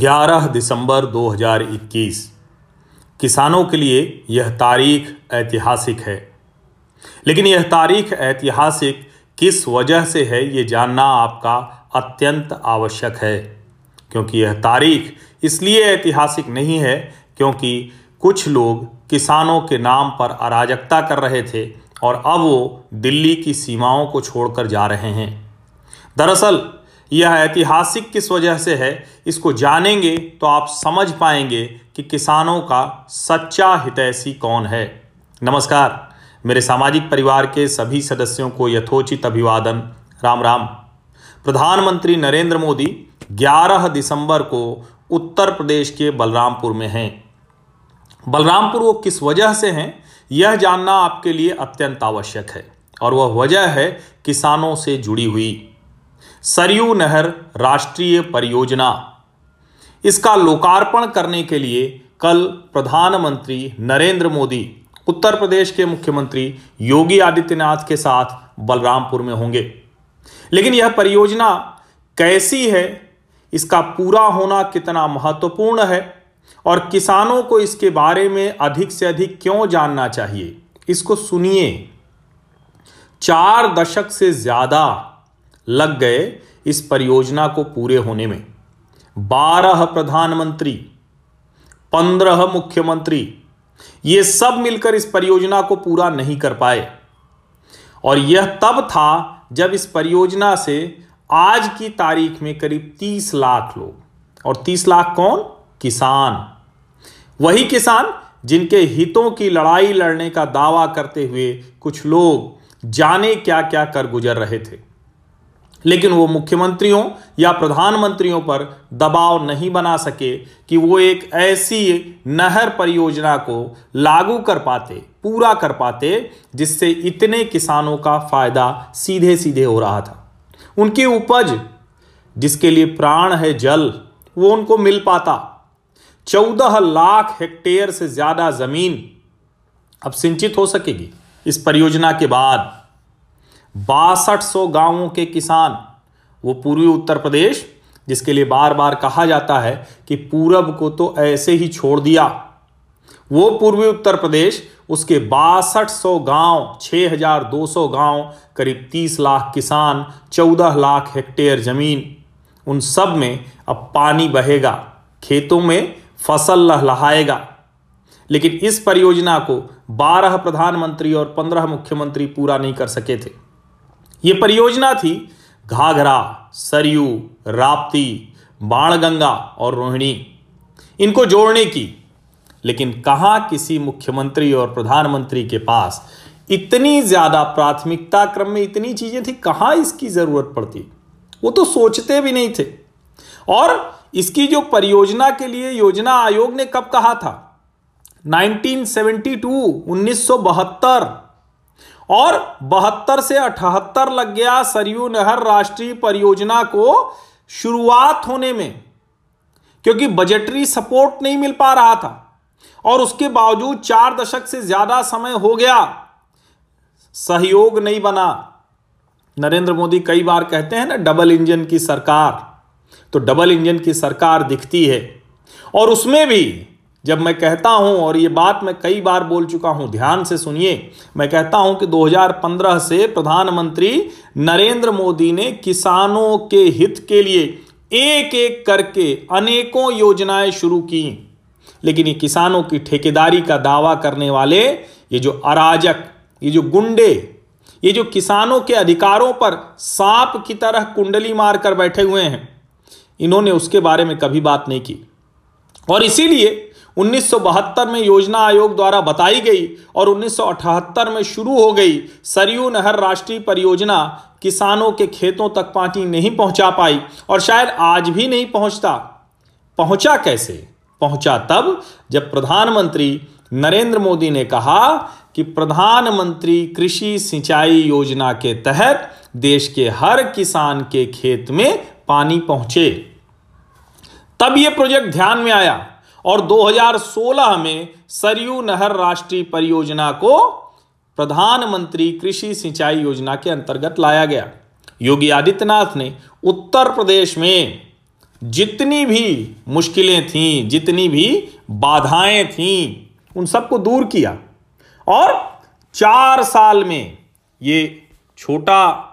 11 दिसंबर 2021 किसानों के लिए यह तारीख ऐतिहासिक है। लेकिन यह तारीख ऐतिहासिक किस वजह से है, ये जानना आपका अत्यंत आवश्यक है। क्योंकि यह तारीख इसलिए ऐतिहासिक नहीं है क्योंकि कुछ लोग किसानों के नाम पर अराजकता कर रहे थे और अब वो दिल्ली की सीमाओं को छोड़कर जा रहे हैं। दरअसल यह ऐतिहासिक किस वजह से है, इसको जानेंगे तो आप समझ पाएँगे कि किसानों का सच्चा हितैषी कौन है। नमस्कार, मेरे सामाजिक परिवार के सभी सदस्यों को यथोचित अभिवादन। राम राम। प्रधानमंत्री नरेंद्र मोदी 11 दिसंबर को उत्तर प्रदेश के बलरामपुर में हैं। बलरामपुर वो किस वजह से हैं, यह जानना आपके लिए अत्यंत आवश्यक है और वह वजह है किसानों से जुड़ी हुई। सरयू नहर राष्ट्रीय परियोजना। इसका लोकार्पण करने के लिए कल प्रधानमंत्री नरेंद्र मोदी, उत्तर प्रदेश के मुख्यमंत्री योगी आदित्यनाथ के साथ बलरामपुर में होंगे। लेकिन यह परियोजना कैसी है? इसका पूरा होना कितना महत्वपूर्ण है? और किसानों को इसके बारे में अधिक से अधिक क्यों जानना चाहिए? इसको सुनिए। चार दशक से ज़्यादा लग गए इस परियोजना को पूरे होने में। बारह प्रधानमंत्री, पंद्रह मुख्यमंत्री, ये सब मिलकर इस परियोजना को पूरा नहीं कर पाए। और यह तब था जब इस परियोजना से आज की तारीख में करीब तीस लाख लोग, और तीस लाख कौन? किसान। वही किसान जिनके हितों की लड़ाई लड़ने का दावा करते हुए कुछ लोग जाने क्या क्या कर गुजर रहे थे। लेकिन वो मुख्यमंत्रियों या प्रधानमंत्रियों पर दबाव नहीं बना सके कि वो एक ऐसी नहर परियोजना को लागू कर पाते, पूरा कर पाते, जिससे इतने किसानों का फ़ायदा सीधे सीधे हो रहा था। उनकी उपज, जिसके लिए प्राण है जल, वो उनको मिल पाता। चौदह लाख हेक्टेयर से ज़्यादा ज़मीन अब सिंचित हो सकेगी। इस परियोजना के बाद बासठ सौ गाँवों के किसान। वो पूर्वी उत्तर प्रदेश, जिसके लिए बार बार कहा जाता है कि पूरब को तो ऐसे ही छोड़ दिया। वो पूर्वी उत्तर प्रदेश, उसके बासठ सौ गाँव छः हज़ार दो सौ गाँव, करीब तीस लाख किसान, चौदह लाख हेक्टेयर ज़मीन। उन सब में अब पानी बहेगा, खेतों में फ़सल लहलहाएगा लेकिन इस परियोजना को 12 प्रधानमंत्री और 15 मुख्यमंत्री पूरा नहीं कर सके थे। ये परियोजना थी घाघरा, सरयू, राप्ती, बाणगंगा और रोहिणी। इनको जोड़ने की। लेकिन कहाँ किसी मुख्यमंत्री और प्रधानमंत्री के पास इतनी ज़्यादा प्राथमिकता क्रम में इतनी चीज़ें थी, कहाँ इसकी ज़रूरत पड़ती? वो तो सोचते भी नहीं थे। और इसकी जो परियोजना के लिए योजना आयोग ने कब कहा था? 1972 1972 और बहत्तर से अठहत्तर लग गया सरयू नहर राष्ट्रीय परियोजना को शुरुआत होने में, क्योंकि बजटरी सपोर्ट नहीं मिल पा रहा था। और उसके बावजूद चार दशक से ज़्यादा समय हो गया, सहयोग नहीं बना। नरेंद्र मोदी कई बार कहते हैं ना डबल इंजन की सरकार। तो डबल इंजन की सरकार दिखती है। और उसमें भी जब मैं कहता हूँ, और ये बात मैं कई बार बोल चुका हूँ, ध्यान से सुनिए। मैं कहता हूँ कि 2015 से प्रधानमंत्री नरेंद्र मोदी ने किसानों के हित के लिए एक एक करके अनेकों योजनाएँ शुरू की। लेकिन ये किसानों की ठेकेदारी का दावा करने वाले, ये जो अराजक, ये जो गुंडे, ये जो किसानों के अधिकारों पर सांप की तरह कुंडली मारकर बैठे हुए हैं, इन्होंने उसके बारे में कभी बात नहीं की। और इसीलिए 1972 में योजना आयोग द्वारा बताई गई और 1978 में शुरू हो गई सरयू नहर राष्ट्रीय परियोजना किसानों के खेतों तक पानी नहीं पहुँचा पाई और शायद आज भी नहीं पहुँचता। पहुँचा कैसे? पहुँचा तब जब प्रधानमंत्री नरेंद्र मोदी ने कहा कि प्रधानमंत्री कृषि सिंचाई योजना के तहत देश के हर किसान के खेत में पानी पहुँचे। तब यह प्रोजेक्ट ध्यान में आया। और 2016 में सरयू नहर राष्ट्रीय परियोजना को प्रधानमंत्री कृषि सिंचाई योजना के अंतर्गत लाया गया। योगी आदित्यनाथ ने उत्तर प्रदेश में जितनी भी मुश्किलें थीं, जितनी भी बाधाएँ थीं, उन सबको दूर किया और चार साल में ये छोटा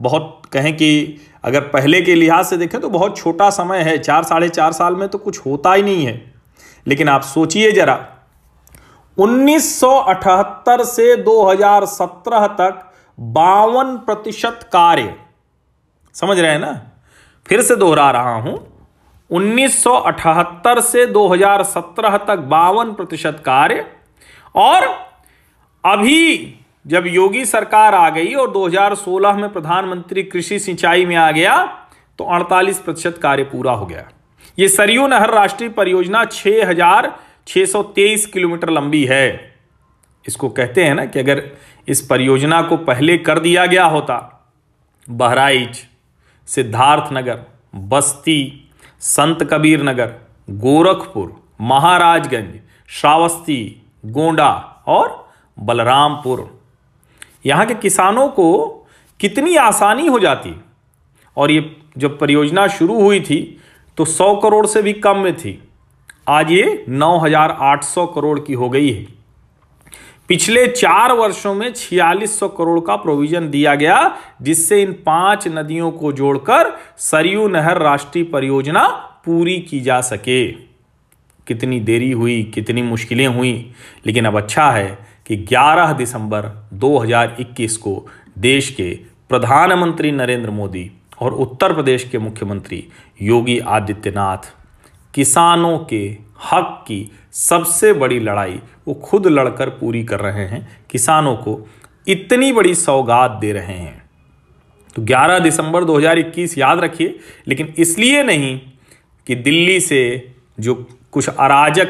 बहुत कहें कि अगर पहले के लिहाज से देखें तो बहुत छोटा समय है। चार, साढ़े चार साल में तो कुछ होता ही नहीं है। लेकिन आप सोचिए जरा 1978 से 2017 तक बावन प्रतिशत कार्य, समझ रहे हैं ना? फिर से दोहरा रहा हूँ 1978 से 2017 तक बावन प्रतिशत कार्य, और अभी जब योगी सरकार आ गई और 2016 में प्रधानमंत्री कृषि सिंचाई में आ गया तो 48 प्रतिशत कार्य पूरा हो गया। ये सरयू नहर राष्ट्रीय परियोजना 6,623 किलोमीटर लंबी है। इसको कहते हैं ना कि अगर इस परियोजना को पहले कर दिया गया होता बहराइच सिद्धार्थनगर बस्ती संत कबीर नगर गोरखपुर महाराजगंज श्रावस्ती गोंडा और बलरामपुर। यहाँ के किसानों को कितनी आसानी हो जाती? और ये जब परियोजना शुरू हुई थी तो 100 करोड़ से भी कम में थी। आज ये 9,800 करोड़ की हो गई है। पिछले चार वर्षों में छियालीस सौ करोड़ का प्रोविज़न दिया गया जिससे इन पाँच नदियों को जोड़कर सरयू नहर राष्ट्रीय परियोजना पूरी की जा सके। कितनी देरी हुई कितनी मुश्किलें हुई लेकिन अब अच्छा है कि 11 दिसंबर 2021 को देश के प्रधानमंत्री नरेंद्र मोदी और उत्तर प्रदेश के मुख्यमंत्री योगी आदित्यनाथ। किसानों के हक की सबसे बड़ी लड़ाई वो खुद लड़कर पूरी कर रहे हैं। किसानों को इतनी बड़ी सौगात दे रहे हैं। तो 11 दिसंबर 2021 याद रखिए, लेकिन इसलिए नहीं कि दिल्ली से जो कुछ अराजक,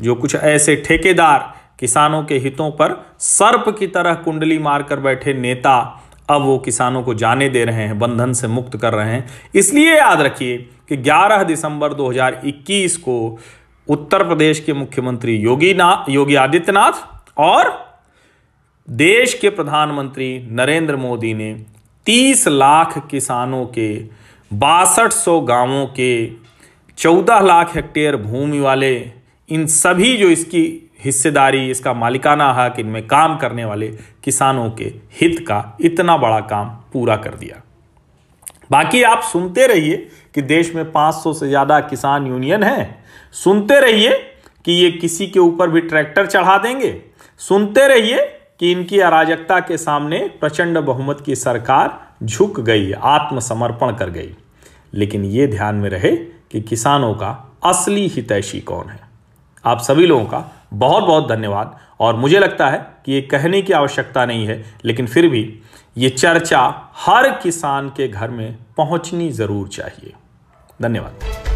जो कुछ ऐसे ठेकेदार किसानों के हितों पर सर्प की तरह कुंडली मारकर बैठे नेता अब वो किसानों को जाने दे रहे हैं, बंधन से मुक्त कर रहे हैं। इसलिए याद रखिए कि 11 दिसंबर 2021 को उत्तर प्रदेश के मुख्यमंत्री योगी ना, योगी आदित्यनाथ और देश के प्रधानमंत्री नरेंद्र मोदी ने 30 लाख किसानों के बासठ सौ गाँवों के 14 लाख हेक्टेयर भूमि वाले इन सभी जो इसकी हिस्सेदारी, इसका मालिकाना हक, इनमें काम करने वाले किसानों के हित का इतना बड़ा काम पूरा कर दिया। बाकी आप सुनते रहिए कि देश में 500 से ज़्यादा किसान यूनियन हैं। सुनते रहिए कि ये किसी के ऊपर भी ट्रैक्टर चढ़ा देंगे। सुनते रहिए कि इनकी अराजकता के सामने प्रचंड बहुमत की सरकार झुक गई, आत्मसमर्पण कर गई। लेकिन ये ध्यान में रहे कि किसानों का असली हितैषी कौन है? आप सभी लोगों का बहुत बहुत धन्यवाद। और मुझे लगता है कि ये कहने की आवश्यकता नहीं है, लेकिन फिर भी ये चर्चा हर किसान के घर में पहुंचनी ज़रूर चाहिए। धन्यवाद।